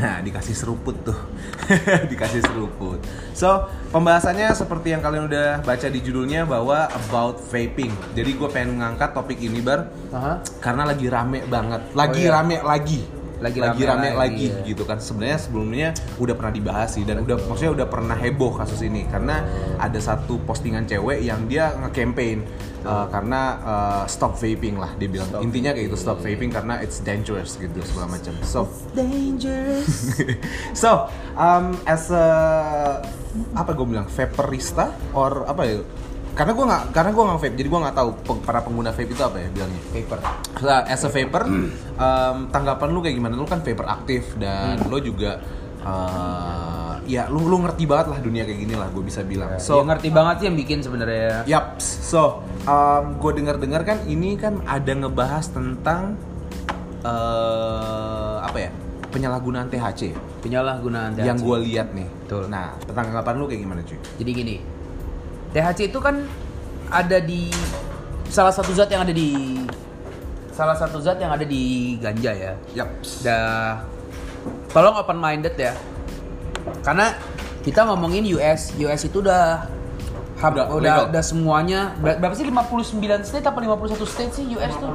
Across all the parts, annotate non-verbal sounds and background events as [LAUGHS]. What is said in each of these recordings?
Nah, dikasih seruput tuh. [LAUGHS] dikasih seruput. So, pembahasannya seperti yang kalian udah baca di judulnya bahwa about vaping. Jadi gue pengen ngangkat topik ini bar Aha. karena lagi rame banget. Lagi Oh, iya. rame lagi. Lagi lagi rame rame lagi, iya. gitu kan. Sebenarnya sebelumnya udah pernah dibahas sih dan udah maksudnya udah pernah heboh kasus ini karena ada satu postingan cewek yang dia nge-campaign uh, karena uh, stop vaping lah dia bilang. Intinya kayak gitu stop vaping karena it's dangerous gitu segala macam. So Dangerous. [LAUGHS] so um, as a apa gue bilang vaporista or apa ya karena gue nggak karena gue nggak vape jadi gue nggak tahu peng- para pengguna vape itu apa ya bilangnya Paper. Nah, as a vapor um, tanggapan lu kayak gimana lu kan vapor aktif dan lo juga uh, ya lu lu ngerti banget lah dunia kayak gini lah gue bisa bilang So, so ngerti banget sih yang bikin sebenarnya. Yap, so um, gue dengar-dengar kan ini kan ada ngebahas tentang eh apa ya penyalahgunaan THC Penyalahgunaan THC. yang gue lihat nih. Betul. Nah, tentang tanggapan lu kayak gimana cuy? Jadi gini, THC itu kan ada di salah satu zat yang ada di salah satu zat yang ada di ganja ya. Yap. Dah, tolong open minded ya, karena kita ngomongin US, US itu udah hub- Udah udah, legal. udah semuanya ber- berapa sih 59 state apa 51 state sih US tuh?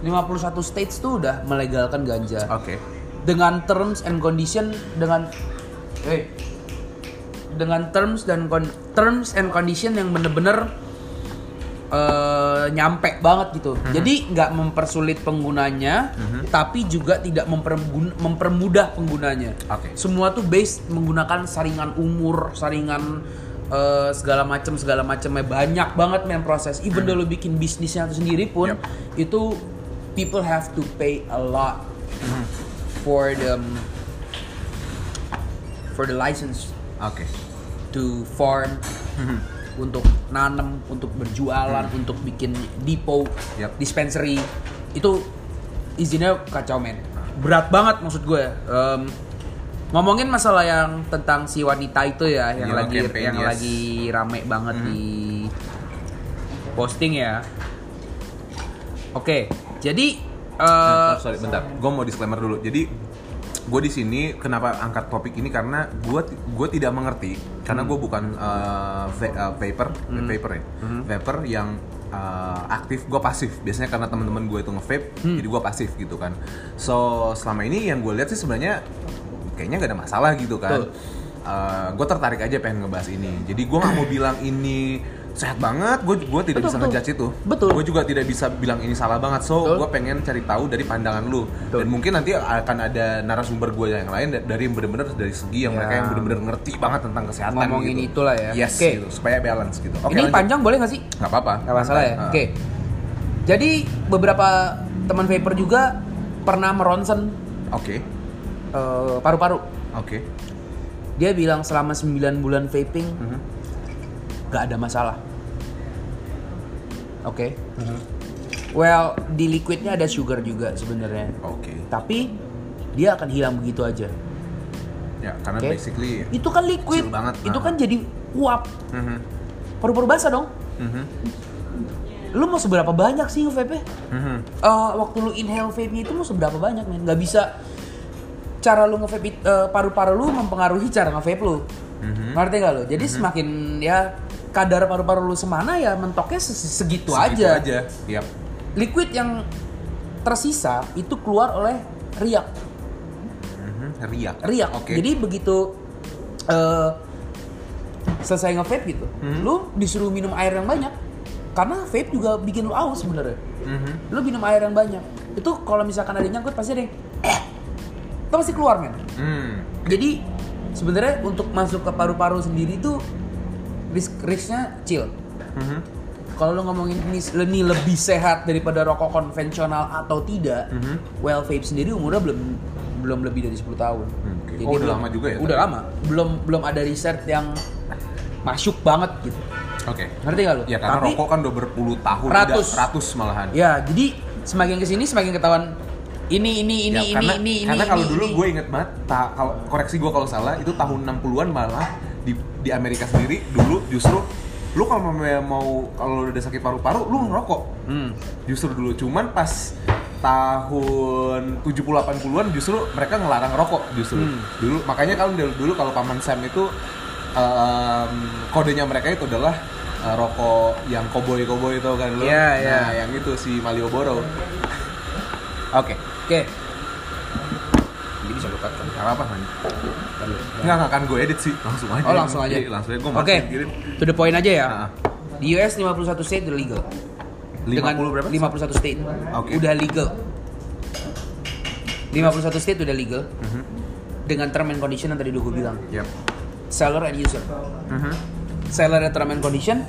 51 states tuh udah melegalkan ganja Oke. dengan terms and condition dengan eh dengan terms dan terms and condition yang bener-bener eh, nyampe banget gitu. Jadi nggak mempersulit penggunanya, tapi juga tidak mempergun- mempermudah penggunanya. Oke. Semua tuh based menggunakan saringan umur, saringan eh, segala macam segala macamnya banyak banget men proses. Even though lo bikin bisnisnya itu sendiri pun Yep. itu people have to pay a lot for the for the license Oke. to farm untuk nanam, untuk berjualan, untuk bikin depot, Yap. dispensary itu izinnya kacau men. Berat banget maksud gue. Em, ngomongin masalah yang tentang si wanita itu ya yang Yellow lagi campaign, yang yes. lagi rame banget di posting ya. Oke, jadi eh, Oh, sorry, bentar. Gue mau disclaimer dulu. Jadi gue di sini kenapa angkat topik ini? Karena gue gue tidak mengerti karena gue bukan uh, va- uh, vapor vapor ya. Vapor yang uh, aktif gue pasif. Biasanya karena teman-teman gue itu nge-vape jadi gue pasif gitu kan. So selama ini yang gue lihat sih sebenarnya kayaknya gak ada masalah gitu kan. Betul. gue tertarik aja pengen ngebahas ini. Jadi gue nggak mau [CLEARS THROAT] bilang ini sehat banget gue gue tidak Betul, bisa betul. ngejudge itu Betul. gue juga tidak bisa bilang ini salah banget so gue pengen cari tahu dari pandangan lu Betul. dan mungkin nanti akan ada narasumber gue yang lain da- dari yang bener-bener dari segi yang Ya. mereka yang bener-bener ngerti banget tentang kesehatan Ngomongin gitu. itulah ya. yes Oke. gitu supaya balance gitu oke ini lanjut. panjang boleh nggak sih? nggak apa-apa Gak masalah ya. Ah. Oke. Jadi beberapa teman vapor juga pernah meronsen oke eh, paru-paru. oke Dia bilang selama 9 bulan vaping Mhm. Gak ada masalah. Oke. Mhm. Well, di liquidnya ada sugar juga sebenarnya. oke Tapi dia akan hilang begitu aja. ya karena Oke. basically Itu kan liquid. Banget, Itu nah. kan jadi uap. Mhm. Paru-paru basah dong. Mhm. Lu mau seberapa banyak sih nge-vape-nya? Mhm. Eh, waktu lu inhale vape-nya itu mau seberapa banyak men? Gak bisa cara lu nge-vape eh, paru-paru lu mempengaruhi cara nge-vape lu. Mhm. Ngerti gak lu? Jadi semakin ya kadar paru-paru lu semana ya mentoknya se- segitu, Segitu aja. aja yap Liquid yang tersisa itu keluar oleh riak. Mhm. riak Riak. oke Jadi begitu eh, selesai nge-vape gitu, Mhm. lu disuruh minum air yang banyak. Karena vape juga bikin lu aus sebenarnya. Mhm. lu minum air yang banyak itu kalau misalkan ada yang nyangkut pasti ada yang eh itu pasti keluar men Hmm. jadi sebenarnya untuk masuk ke paru-paru sendiri itu risk risknya chill Mhm. kalau lu ngomongin ini, ini lebih sehat daripada rokok konvensional atau tidak Mhm. well vape sendiri umurnya belum belum lebih dari 10 tahun Oke. Oh, udah belum- lama juga ya, udah tapi? lama belum belum ada riset yang masuk banget gitu oke ngerti gak lu ya karena Tapi- rokok kan udah berpuluh tahun Ratus. udah ratus malahan Ya, jadi semakin ke sini semakin ketahuan ini ini ini Ya, ini karena, ini karena ini kalau ini, dulu gue inget banget ta- kalau koreksi gue kalau salah itu tahun 60-an malah di Amerika sendiri dulu justru lu kalau mau, kalau udah sakit paru-paru lu ngerokok Hmm. justru dulu cuman pas tahun 70 80-an justru mereka ngelarang rokok justru. Hmm. Dulu makanya kalau dulu, dulu kalau paman Sam itu em, kodenya mereka itu adalah eh, rokok yang koboi-koboi itu kan lu. Iya, iya. Nah, yang itu si Malioboro. Oke. Oke. Ini bisa lupa kan? Gak apa-apa kan? Enggak, enggak akan gue edit sih. Langsung aja. Oh, langsung aja. Iya, langsung aja gue Oke. To the point aja ya. Nah. Di US 51 state udah legal. 50 Dengan berapa? 51 state. Oke. Udah legal. 51 state udah legal. Mhm. Dengan term and condition yang tadi udah gue bilang. Yep. Seller and user. Mhm. Seller term and condition.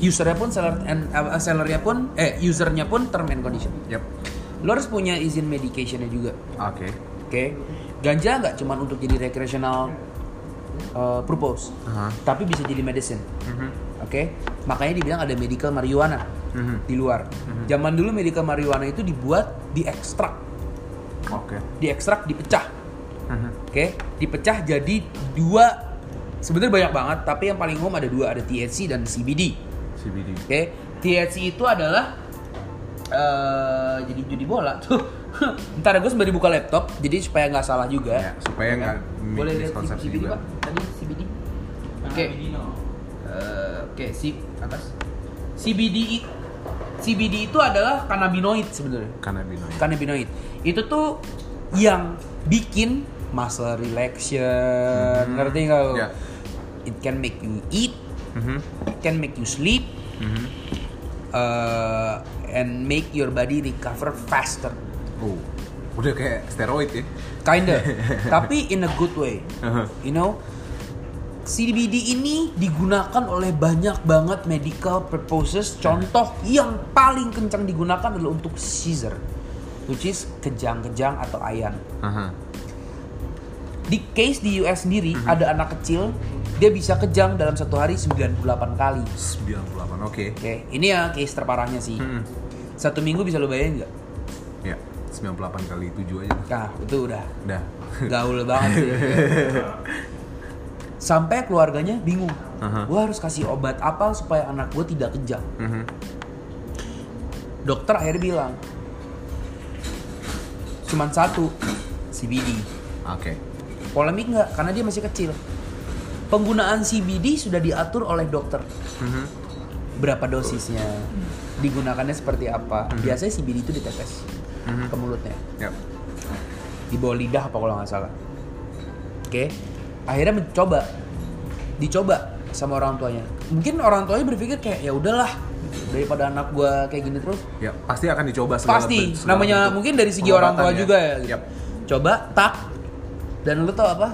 Usernya pun seller and uh, sellernya pun eh usernya pun term and condition. Yep. Lo harus punya izin medicationnya juga. Oke. Oke, ganja nggak cuma untuk jadi recreational uh, purpose, Aha. tapi bisa jadi medicine. Mhm. Oke, makanya dibilang ada medical marijuana Mhm. di luar. Zaman dulu medical marijuana itu dibuat diekstrak, Oke. diekstrak, dipecah. Mhm. Oke, dipecah jadi dua. Sebenarnya banyak banget, tapi yang paling umum ada dua, ada THC dan CBD. CBD. Oke, THC itu adalah eh jadi judi bola tuh. Ntar gue sembari buka laptop, jadi supaya nggak salah juga. Ya, supaya nggak Boleh lihat CBD juga. pak? Tadi CBD. Oke. Eh, Oke, si atas. CBD CBD itu adalah cannabinoid sebenarnya. Cannabinoid. Cannabinoid. Itu tuh yang bikin muscle relaxation, ngerti nggak lo? Ya. It can make you eat, Mhm. it can make you sleep, Mhm. uh, and make your body recover faster. Oh, udah kayak steroid ya. Kinda, [LAUGHS] tapi in a good way. Aha. You know, CBD ini digunakan oleh banyak banget medical purposes. Contoh yang paling kencang digunakan adalah untuk seizure, which is kejang-kejang atau ayan. Aha. Di case di US sendiri ada anak kecil dia bisa kejang dalam satu hari 98 kali. 98. Oke. Oke, ini ya case terparahnya sih. Hmm. Satu minggu bisa lo bayangin nggak? Ya, 98 kali 7 aja. Nah, itu udah Udah. gaul banget sih. [LAUGHS] Sampai keluarganya bingung. Aha. Gue harus kasih obat apa supaya anak gue tidak kejang. Mhm. Dokter akhirnya bilang, cuman satu, CBD. Oke. Polemik nggak? Karena dia masih kecil. Penggunaan CBD sudah diatur oleh dokter. Mhm. Berapa dosisnya, digunakannya seperti apa. Biasanya CBD itu ditetes Mhm. ke mulutnya. Yap. di bawah lidah apa kalau nggak salah. Oke, akhirnya mencoba, dicoba sama orang tuanya. Mungkin orang tuanya berpikir kayak ya udahlah daripada anak gua kayak gini terus. Ya, pasti akan dicoba segala Pasti, segala namanya bentuk mungkin dari segi orang tua pengobatan juga ya. gitu. Yap. Coba tak, dan lu tau apa?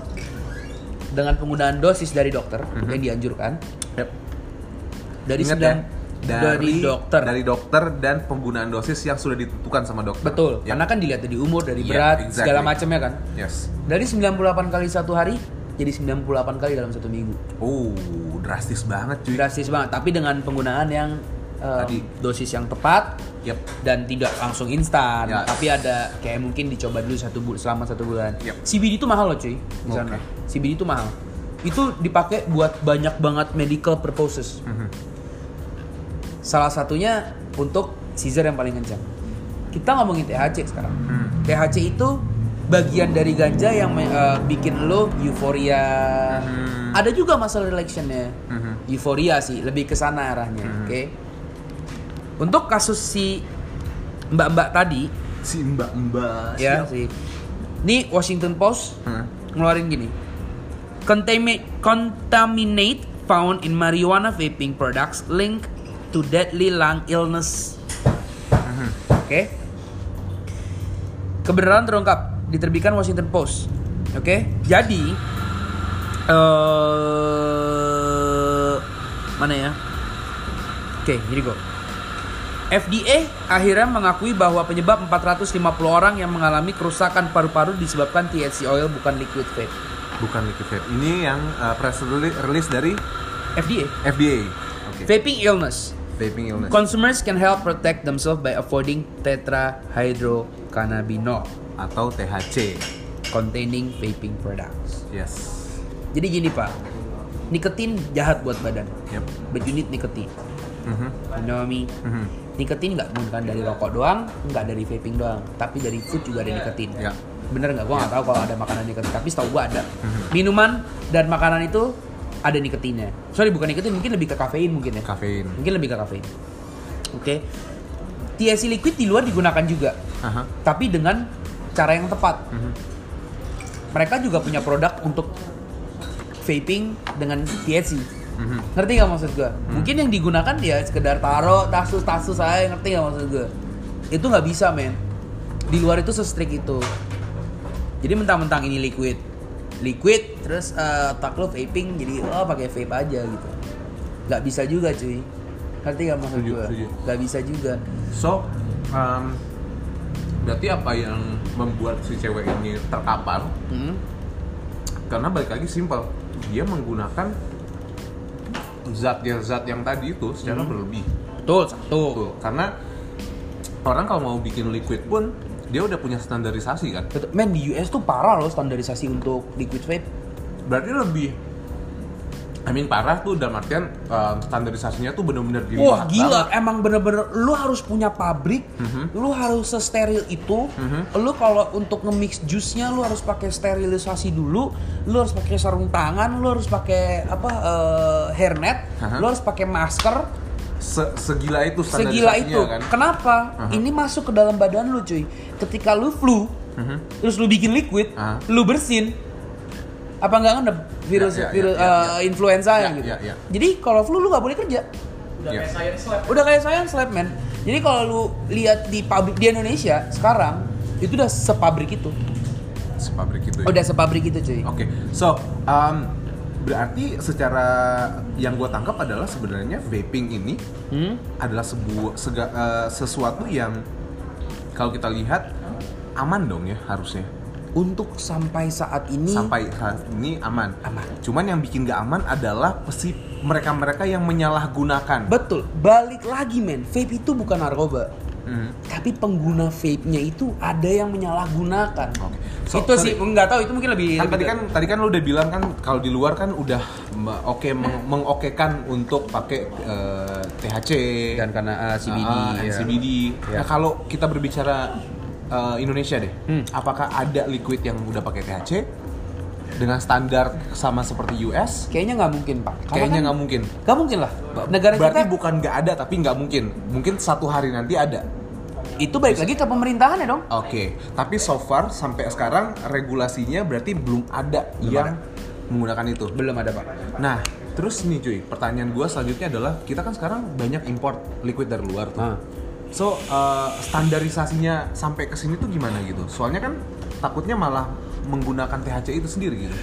Dengan penggunaan dosis dari dokter yang dianjurkan Yap. dari Ingat sembilan ya, dari, dokter. dari dokter dan penggunaan dosis yang sudah ditentukan sama dokter. Betul, Yap. karena kan dilihat dari umur, dari Iya, berat, exactly. segala macamnya kan. Yes. Dari 98 kali satu hari jadi 98 kali dalam satu minggu. Oh, drastis banget cuy. drastis banget tapi dengan penggunaan yang um, Tadi. dosis yang tepat Yap. dan tidak langsung instan Ya. tapi ada kayak mungkin dicoba dulu satu bulan selama satu bulan Yap. CBD itu mahal loh cuy di sana Oke. CBD itu mahal itu dipakai buat banyak banget medical purposes Mhm. Salah satunya untuk seizure yang paling kencang kita ngomongin THC sekarang Hmm. THC itu bagian dari ganja yang uh, bikin lo euforia Hmm. ada juga masalah relaxionnya Mhm. euforia sih lebih ke sana arahnya Hmm. oke untuk kasus si mbak-mbak tadi Si mbak-mbak. ya siap. si ini Washington Post Hah? ngeluarin gini Contami- contaminate found in marijuana vaping products linked to deadly lung illness oke kebenaran terungkap diterbitkan Washington Post oke jadi eh mana ya oke jadi kok FDA akhirnya mengakui bahwa penyebab 450 orang yang mengalami kerusakan paru-paru disebabkan THC oil bukan liquid vape. Bukan liquid vape. Ini yang uh, press release dari FDA. FDA. Oke. Vaping illness. Vaping illness. Consumers can help protect themselves by avoiding tetrahydrocannabinol atau THC. containing vaping products. Yes. Jadi gini pak, nikotin jahat buat badan, Yep. but you need nicotine. Mhm. You know what I mean? Mhm. nikotin nggak bukan dari rokok doang, nggak dari vaping doang, tapi dari food juga ada nikotin. Ya. Bener nggak? Gua nggak tahu kalau ada makanan nikotin, tapi setahu gua ada. Mhm. Minuman dan makanan itu ada nikotinnya. Sorry bukan nikotin, mungkin lebih ke kafein mungkin ya. Kafein. Mungkin lebih ke kafein. Oke. THC liquid di luar digunakan juga, Aha. tapi dengan cara yang tepat. Mhm. Mereka juga punya produk untuk vaping dengan THC. Mhm. Ngerti gak maksud gue? Mungkin yang digunakan ya sekedar taro tasus-tasus saya ngerti gak maksud gue? Itu nggak bisa men. Di luar itu se-strict itu. Jadi mentang-mentang ini liquid, liquid terus eh, tak lo vaping jadi oh pakai vape aja gitu. Nggak bisa juga cuy. Ngerti gak maksud gue? setuju. Nggak bisa juga. So, um, berarti apa yang membuat si cewek ini terkapar? Hmm? Karena balik lagi simpel, dia menggunakan zat yang zat yang tadi itu secara Hmm. berlebih. Betul satu. Betul. Karena orang kalau mau bikin liquid pun dia udah punya standarisasi kan. Betul. Men di US tuh parah loh standarisasi untuk liquid vape. Berarti lebih I mean parah tuh dalam artian um, standarisasinya tuh bener-bener Wah dilihat gila, banget. emang bener-bener lu harus punya pabrik, Mhm. lu harus sesteril itu. Mhm. Lu kalau untuk nge-mix jusnya lu harus pakai sterilisasi dulu, lu harus pakai sarung tangan, lu harus pakai apa eh, hairnet, Aha. lu harus pakai masker. Se- segila itu Segila itu. kan. Kenapa? Aha. Ini masuk ke dalam badan lu cuy. Ketika lu flu, Mhm. terus lu bikin liquid, Aha. lu bersin, apa nggak ngendap virus Ya, ya, virus ya, ya, eh, influenza Ya, gitu. ya, ya. Jadi kalau flu lu nggak boleh kerja. Udah Iya. kayak science lab. Udah kayak science lab man. Jadi kalau lu lihat di pabrik di Indonesia sekarang itu udah sepabrik itu. Sepabrik itu. ya. Udah sepabrik itu cuy. Oke, so um, berarti secara yang gue tangkap adalah sebenarnya vaping ini Hmm? adalah sebuah sega- eh, sesuatu yang kalau kita lihat aman dong ya harusnya Untuk sampai saat ini sampai saat ini aman. Aman. Cuman yang bikin gak aman adalah pesi mereka-mereka yang menyalahgunakan. betul. Balik lagi men, vape itu bukan narkoba. Mhm. Tapi pengguna vape-nya itu ada yang menyalahgunakan. Oke. So, itu sorry. sih nggak tahu itu mungkin lebih kan lebih tadi kan tadi kan lu udah bilang kan kalau di luar kan udah oke meng- mengokekan untuk pakai eh, THC dan karena uh, CBD ah, ya. CBD. Ya. Nah kalau kita berbicara eh, Indonesia deh, Hmm. apakah ada liquid yang udah pakai THC dengan standar sama seperti US? Kayaknya nggak mungkin pak. Karena Kayaknya kan- nggak mungkin. nggak mungkin lah. Negara Berarti kita bukan nggak ada tapi nggak mungkin. Mungkin satu hari nanti ada. itu baik lagi ke pemerintahan ya dong. Oke, tapi so far sampai sekarang regulasinya berarti belum ada yang menggunakan itu. Belum ada pak. Nah, terus nih cuy, pertanyaan gue selanjutnya adalah kita kan sekarang banyak import liquid dari luar tuh. Ah. So, uh, standarisasinya sampai ke sini tuh gimana gitu? Soalnya kan takutnya malah menggunakan THC itu sendiri gitu.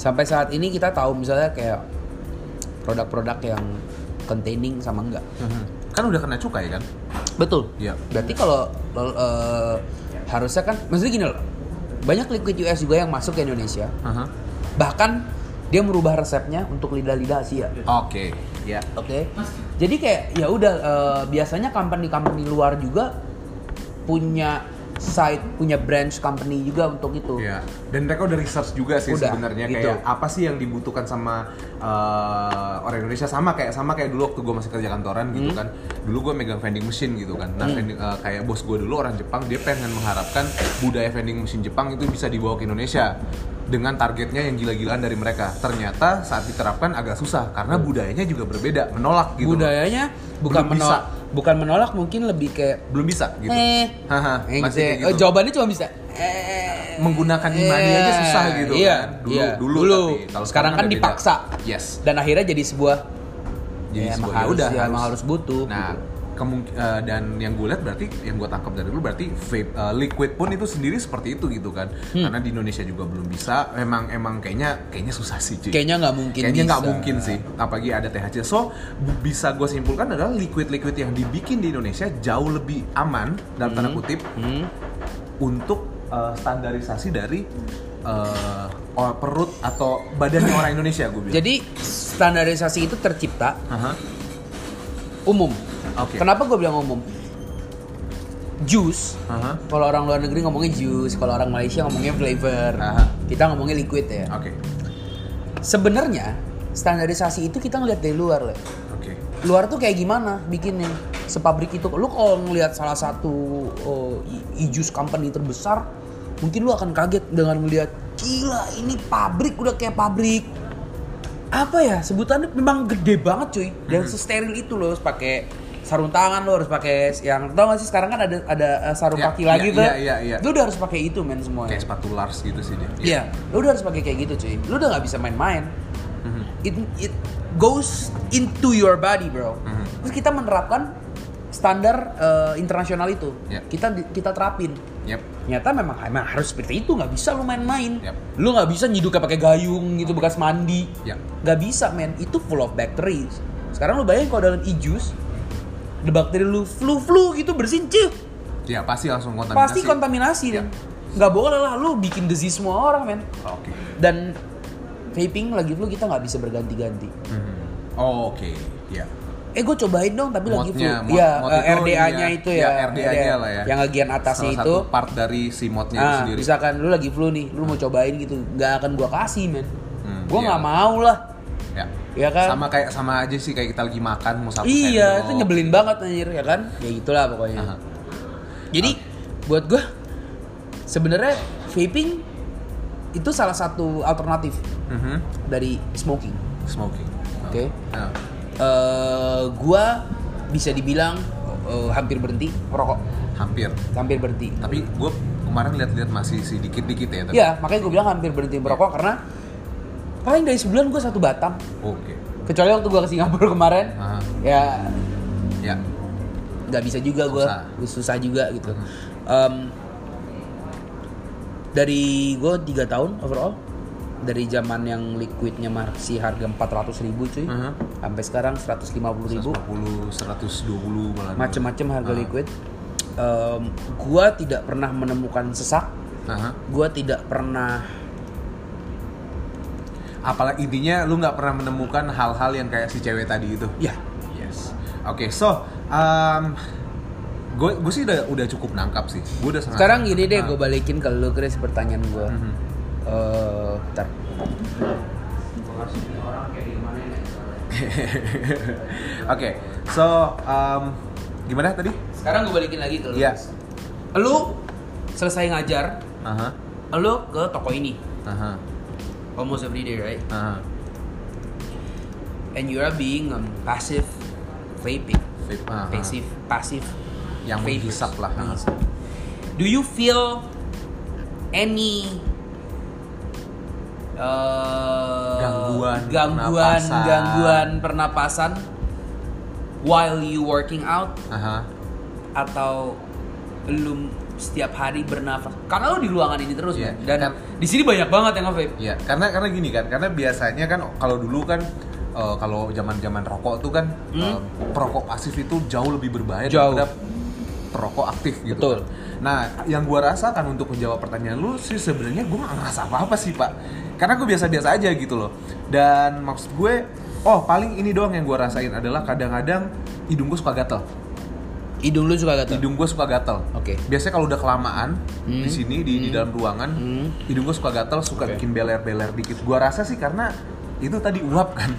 Sampai saat ini kita tahu misalnya kayak produk-produk yang containing sama enggak. Kan udah kena cukai kan? Betul. Iya. Berarti kalau eh, harusnya kan, maksudnya gini loh, banyak liquid US juga yang masuk ke Indonesia. Aha. Bahkan dia merubah resepnya untuk lidah-lidah Asia. Oke, ya. Oke. Jadi kayak ya udah eh, biasanya company-company luar juga punya site, punya branch company juga untuk itu. Iya. Dan mereka udah research juga sih sebenarnya gitu. kayak apa sih yang dibutuhkan sama uh, orang Indonesia sama kayak sama kayak dulu waktu gue masih kerja kantoran gitu Hmm. kan. Dulu gue megang vending machine gitu kan. Nah, vending, uh, kayak bos gue dulu orang Jepang dia pengen mengharapkan budaya vending machine Jepang itu bisa dibawa ke Indonesia dengan targetnya yang gila-gilaan dari mereka. Ternyata saat diterapkan agak susah karena budayanya juga berbeda, menolak gitu. loh. Budayanya bukan menolak, bukan menolak mungkin lebih kayak belum bisa gitu. eh, Haha, eh, masih gitu. ya. gitu. Eh, jawabannya cuma bisa eh, Menggunakan imani aja susah gitu iya, kan. Dulu- iya. dulu dulu. tapi kalau sekarang kan udah beda. dipaksa Yes. dan akhirnya jadi sebuah Jadi ya, sebuah ya harus, udah ya, emang harus butuh Nah, gitu. Kemungkin eh, dan yang gue lihat berarti yang gue tangkap dari dulu berarti vape eh, liquid pun itu sendiri seperti itu gitu kan. Hmm. Karena di Indonesia juga belum bisa. Emang emang kayaknya kayaknya susah sih, cuy. kayaknya nggak mungkin Kayaknya nggak mungkin sih, apalagi ada THC. So bisa gue simpulkan adalah liquid-liquid yang dibikin di Indonesia jauh lebih aman dalam tanda kutip Hmm. untuk eh, standarisasi dari or- perut atau badannya orang Indonesia gue bilang. jadi standarisasi itu tercipta Aha. Umum Oke. kenapa gue bilang umum jus Aha. kalau orang luar negeri ngomongnya jus kalau orang Malaysia ngomongnya flavor Aha. kita ngomongnya liquid ya Oke. sebenarnya standarisasi itu kita ngeliat dari luar Le. Oke. luar tuh kayak gimana bikinnya sepabrik itu. Lu kalau ngelihat salah satu uh, e- e-juice company terbesar, mungkin lu akan kaget dengan melihat gila ini pabrik udah kayak pabrik apa ya sebutannya memang gede banget cuy dan sesteril itu loh harus pakai sarung tangan lo harus pakai yang tau gak sih sekarang kan ada ada uh, sarung Ya, kaki iya, lagi tuh iya, iya, iya. lu udah harus pakai itu men semua kayak sepatu Lars gitu sih dia Iya, lu udah harus pakai kayak gitu cuy. Lu udah nggak bisa main-main. Mhm. It it goes into your body, bro. Mhm. Terus kita menerapkan standar eh, internasional itu. Iya. Kita kita terapin. Yep. Ternyata memang, memang harus seperti itu, nggak bisa lu main-main. Yep. Lu nggak bisa nyiduk kayak pakai gayung gitu bekas mandi. Yep. Nggak bisa, men. Itu full of bacteria. Sekarang lu bayangin kalau dalam e-juice, the bakteri lu flu-flu gitu bersin, cuy. Ya pasti langsung kontaminasi. Pasti kontaminasi. Ya. men. Nggak boleh lah, lu bikin disease semua orang, men Oke. dan vaping lagi flu kita nggak bisa berganti-ganti. Mhm. Oh, Oke, ya. Eh gue cobain dong tapi lagi flu. Mod- Iya mod eh, itu RDA-nya ini itu ya, ya. RDA-nya lah ya. Yang bagian atasnya Salah itu. satu part dari si modnya itu Nah, sendiri. misalkan lu lagi flu nih, lu mau cobain gitu, nggak akan gua kasih men. Hmm, iya. nggak mau lah. Ya. Ya kan? Sama kayak sama aja sih kayak kita lagi makan mau satu iya, sendok. itu nyebelin banget anjir ya kan? Ya gitulah pokoknya. Aha. Jadi buat gua sebenarnya vaping itu salah satu alternatif Mhm. dari smoking. Smoking. Oke. Nah, eh gua bisa dibilang eh, hampir berhenti merokok, hampir. hampir berhenti. Tapi gue kemarin lihat-lihat masih sih dikit-dikit ya. Tapi... Iya, makanya gue bilang hampir berhenti merokok karena paling dari sebulan gue satu batang. Oke. Kecuali waktu gue ke Singapura kemarin, Aha. ya Ya. nggak bisa juga gue, Susah. susah. juga gitu. Mhm. Em, dari gue tiga tahun overall, dari zaman yang liquidnya masih harga 400 ribu cuy, Mhm. sampai sekarang 150 ribu. 150, 120 malah. macem-macem harga Ah. liquid. Em, gua tidak pernah menemukan sesak. Aha. Gua tidak pernah. Apalagi intinya lu nggak pernah menemukan hal-hal yang kayak si cewek tadi itu. Ya, Yes. Oke, so um, gue gue sih udah udah cukup nangkap sih. Gue udah sekarang gini deh, Ah. gue balikin ke lu Chris pertanyaan gua. Mhm. Eh, bentar. [LAUGHS] Oke, so um, gimana tadi? Sekarang gue balikin lagi ke lu. Iya. Chris. Lu selesai ngajar, Aha, lu ke toko ini. aha, Almost every day, right? aha. And you are being um, passive vaping. Vape, aha. Passive, passive. Yang menghisap lah. Menghisap. Do you feel any uh, Gangguan gangguan, pernapasan. gangguan pernapasan while you working out Aha. atau lu setiap hari bernafas? Karena lu di ruangan ini terus, men. dan kan- di sini banyak banget yang nge-vape. Iya, karena karena gini kan, karena biasanya kan kalau dulu kan eh, kalau zaman-zaman rokok tuh kan Hmm? eh, perokok pasif itu jauh lebih berbahaya Jauh. daripada perokok aktif gitu. Betul. kan. Nah, yang gua rasakan untuk menjawab pertanyaan lu sih sebenarnya gua nggak ngerasa apa-apa sih pak, karena gue biasa-biasa aja gitu loh. Dan maksud gue, oh paling ini doang yang gua rasain adalah kadang-kadang hidung gue suka gatel. Hidung lu suka gatel? Hidung gue suka gatel. Oke. Biasanya kalau udah kelamaan Hmm. di sini di, di dalam ruangan, Hmm. hidung gue suka gatel, suka Oke. bikin beler-beler dikit. Gua rasa sih karena itu tadi uap kan.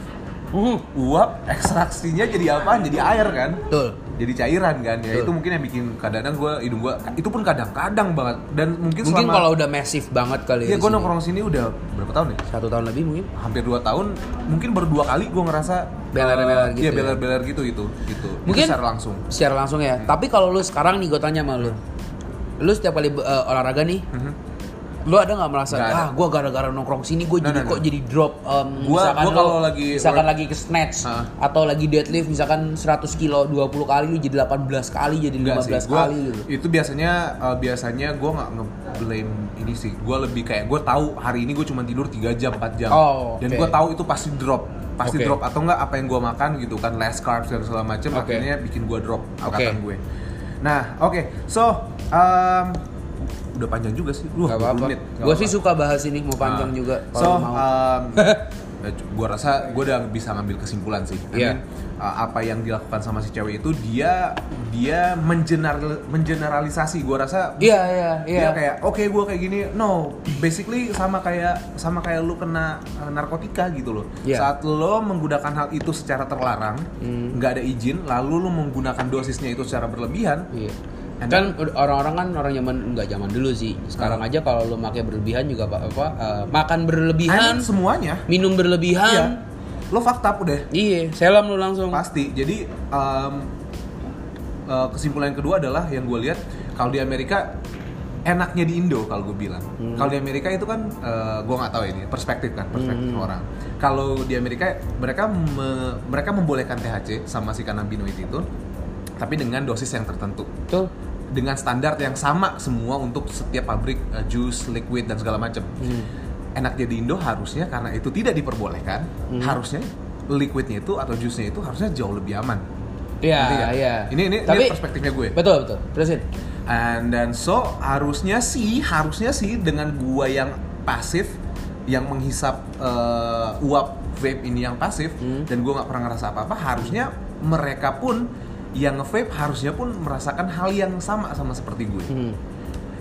Uh, Uap ekstraksinya jadi apaan? Jadi air kan. betul. Jadi cairan kan. Ya Betul. itu mungkin yang bikin kadang-kadang gue hidung gue itu pun kadang-kadang banget dan mungkin, Mungkin selama kalau udah massive banget kali ya gue nongkrong sini udah berapa tahun ya? satu tahun lebih mungkin. Hampir dua tahun. Mungkin baru dua kali gue ngerasa Beler-beler eh, gitu Iya ya? beler-beler gitu itu gitu. Itu Mungkin- secara langsung. secara langsung ya. Tapi kalau lu sekarang nih gue tanya sama lu, lu setiap kali uh, olahraga nih, Mhm. Lu ada nggak merasa Nggak ada. ah gue gara-gara nongkrong sini gue No, jadi no, kok jadi drop um, Gua- misalkan gua lu- kalau lagi misalkan work- lagi ke snatch atau lagi deadlift misalkan 100 kilo 20 kali lu jadi 18 kali jadi Enggak 15 sih, gua, kali gitu. Itu biasanya uh, biasanya gue nggak nge-blame ini sih. Gue lebih kayak gue tahu hari ini gue cuma tidur 3 jam 4 jam. Oh, Dan oke. gue tahu itu pasti drop, pasti Oke. drop atau enggak apa yang gue makan gitu kan less carbs dan segala macam Oke. akhirnya bikin gue drop angkatan Oke. gue. Nah, oke. So, um, udah panjang juga sih. Lu Gak 20 apa-apa. menit. Gue sih suka bahas ini mau panjang Ah. juga So, mau. um, [LAUGHS] eh, gua rasa gua udah bisa ngambil kesimpulan sih. I Iya. mean, uh, apa yang dilakukan sama si cewek itu dia dia mengeneral mengeneralisasi. Gua rasa Iya iya iya. dia kayak oke gua kayak gini. No, basically sama kayak sama kayak lu kena uh, narkotika gitu loh. Iya. Saat lo menggunakan hal itu secara terlarang, Hmm. nggak ada izin, lalu lu menggunakan dosisnya itu secara berlebihan, Iya. Kan orang-orang kan orang zaman nggak zaman dulu sih. Sekarang Ah. aja kalau lo makai berlebihan juga apa, apa eh, makan I berlebihan, mean, semuanya minum Iya. berlebihan. Lo fakta udah Iya, selam lu langsung. pasti. Jadi um, uh, kesimpulan yang kedua adalah yang gue lihat kalau di Amerika enaknya di Indo kalau gue bilang. Hmm. Kalau di Amerika itu kan gue nggak tahu ini perspektif kan perspektif Hmm. orang. Kalau di Amerika mereka me- mereka membolehkan THC sama si cannabinoid itu tapi dengan dosis yang tertentu Tuh. Dengan standar yang sama semua untuk setiap pabrik uh, jus, liquid dan segala macam. Hmm. Enaknya di Indo harusnya karena itu tidak diperbolehkan, Hmm. harusnya liquidnya itu atau jusnya itu harusnya jauh lebih aman. Iya, iya. Ini ini, ini Tapi perspektifnya gue. betul betul. Terusin. And then so harusnya sih, harusnya sih dengan gua yang pasif yang menghisap uh, uap vape ini yang pasif Hmm. dan gua nggak pernah ngerasa apa-apa, harusnya mereka pun yang nge-vape harusnya pun merasakan hal yang sama sama seperti gue. Hmm.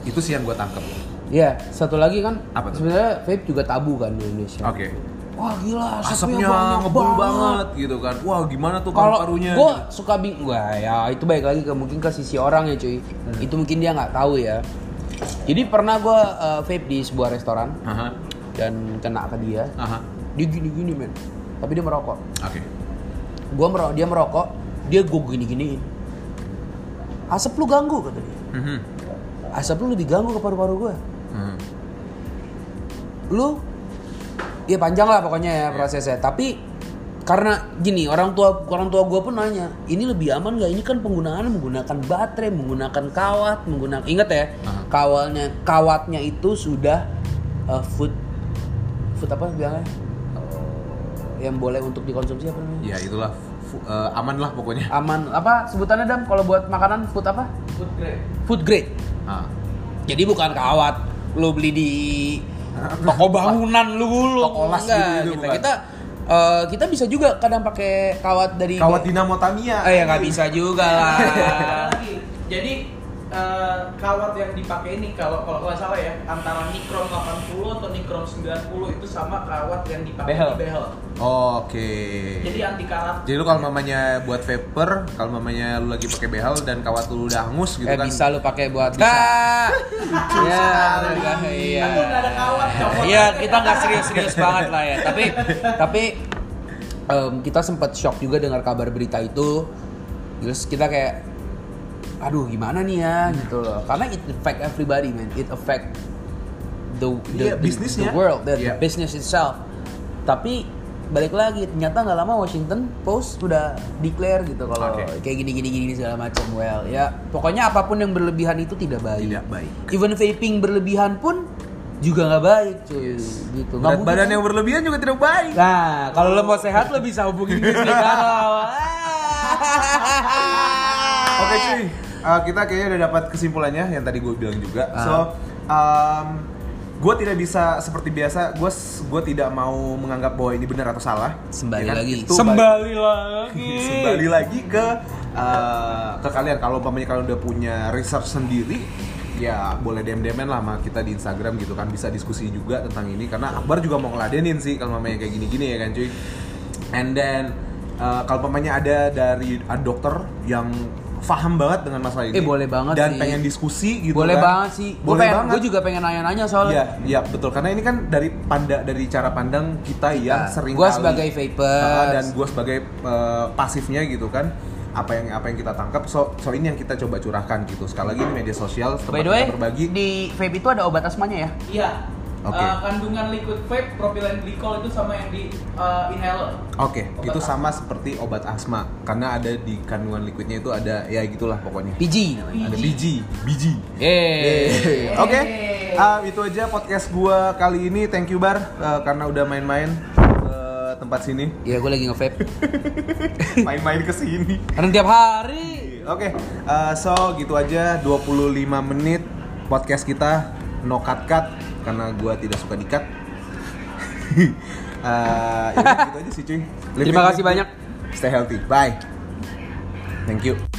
Itu sih yang gue tangkap. Iya, satu lagi kan Apa sebenarnya vape juga tabu kan di Indonesia. Oke. Wah gila, Asapnya ngebul banget. gitu kan. Wah, gimana tuh Kalau paru-parunya? gue suka bing, wah ya itu baik lagi ke mungkin ke sisi orang ya cuy. Hmm. Itu mungkin dia nggak tahu ya. Jadi pernah gue vape di sebuah restoran Aha. dan kena ke dia. Aha. Dia gini-gini men, tapi dia merokok. Oke. Gua merokok, dia merokok, dia gue gini-giniin. Asap lu ganggu kata dia. Mhm. Asap lu lebih ganggu ke paru-paru gue. Mhm. lu ya panjang lah pokoknya ya prosesnya tapi karena gini orang tua orang tua gue pun nanya ini lebih aman nggak ini kan penggunaannya menggunakan baterai menggunakan kawat menggunakan ingat ya Aha. kawalnya kawatnya itu sudah uh, food food apa bilangnya yang boleh untuk dikonsumsi apa namanya Ya itulah eh, aman lah pokoknya. aman. Apa sebutannya dam? Kalau buat makanan food apa? Food grade. Food grade. Ah. jadi bukan kawat. Lu beli di [LAUGHS] toko bangunan lu dulu Toko las Enggak, gitu-gitu, kita bukan? kita eh, kita bisa juga kadang pakai kawat dari Kawat Dinamo Tamiya. eh ya nggak bisa juga lah. Jadi eh, kawat yang dipakai ini kalau kalau nggak salah ya antara Nikron 80 atau Nikron 90 itu sama kawat yang dipakai Behel. di behel Oke. jadi anti karat Jadi lu kalau mamanya buat vapor, kalau mamanya lu lagi pakai behel dan kawat lu udah hangus gitu eh kan. bisa lu pakai buat Kak! [LAUGHS] ya udah, iya Kan lu nggak ada kawat, iya aja. kita nggak serius-serius banget lah ya tapi [LAUGHS] tapi em, kita sempat shock juga dengar kabar berita itu terus kita kayak aduh gimana nih ya gitu loh karena it affect everybody man it affect the the, Iya, the- bisnisnya. the world the, the Iya. business itself tapi balik lagi ternyata nggak lama Washington Post udah declare gitu kalau Oke. kayak gini gini gini segala macam well ya pokoknya apa pun yang berlebihan itu tidak baik Tidak baik. even vaping berlebihan pun juga nggak baik cuy gitu Nggak Berat badan kan? yang berlebihan juga tidak baik. Nah, kalau lo mau sehat lo bisa hubungin Chris Negaro. [LAUGHS] Oke cuy, Uh, kita kayaknya udah dapat kesimpulannya yang tadi gue bilang juga. Ah. So, um, gue tidak bisa seperti biasa. Gue gue tidak mau menganggap bahwa ini benar atau salah. Sembali Ya kan? lagi. Itu Sembali lagi. [LAUGHS] Kembali lagi ke uh, ke kalian kalau umpamanya kalian udah punya research sendiri ya boleh DM DM lah sama kita di Instagram gitu kan bisa diskusi juga tentang ini karena Akbar juga mau ngeladenin sih kalau mamanya kayak gini-gini ya kan cuy and then uh, kalau umpamanya ada dari ada dokter yang paham banget dengan masalah ini Eh, boleh banget dan sih. pengen diskusi gitu Boleh kan. banget sih. Gue boleh banget Gue juga pengen nanya-nanya soalnya. Iya, iya betul karena ini kan dari panda dari cara pandang kita yang sering Gua kali- sebagai vapers. Ah, dan gue sebagai uh, pasifnya gitu kan apa yang apa yang kita tangkap so so ini yang kita coba curahkan gitu sekali lagi ini media sosial tempat By the way, kita berbagi di vape itu ada obat asmanya ya? iya Oke. Eh, kandungan liquid vape propylene glycol itu sama yang di eh, inhaler oke Obat itu asma. sama seperti obat asma karena ada di kandungan liquidnya itu ada ya gitulah pokoknya PG namanya. ada biji biji Yeay. Oke, ah, itu aja podcast gua kali ini. Thank you Bar eh, karena udah main-main ke tempat sini, [LAUGHS] Iya, gue lagi nge-vape. [LAUGHS] main-main ke sini. Karena tiap hari. Oke, eh, so gitu aja 25 menit podcast kita no cut cut karena gua tidak suka di cut. Eh, ya gitu aja sih cuy. Terima kasih banyak. Stay healthy. Bye. Thank you.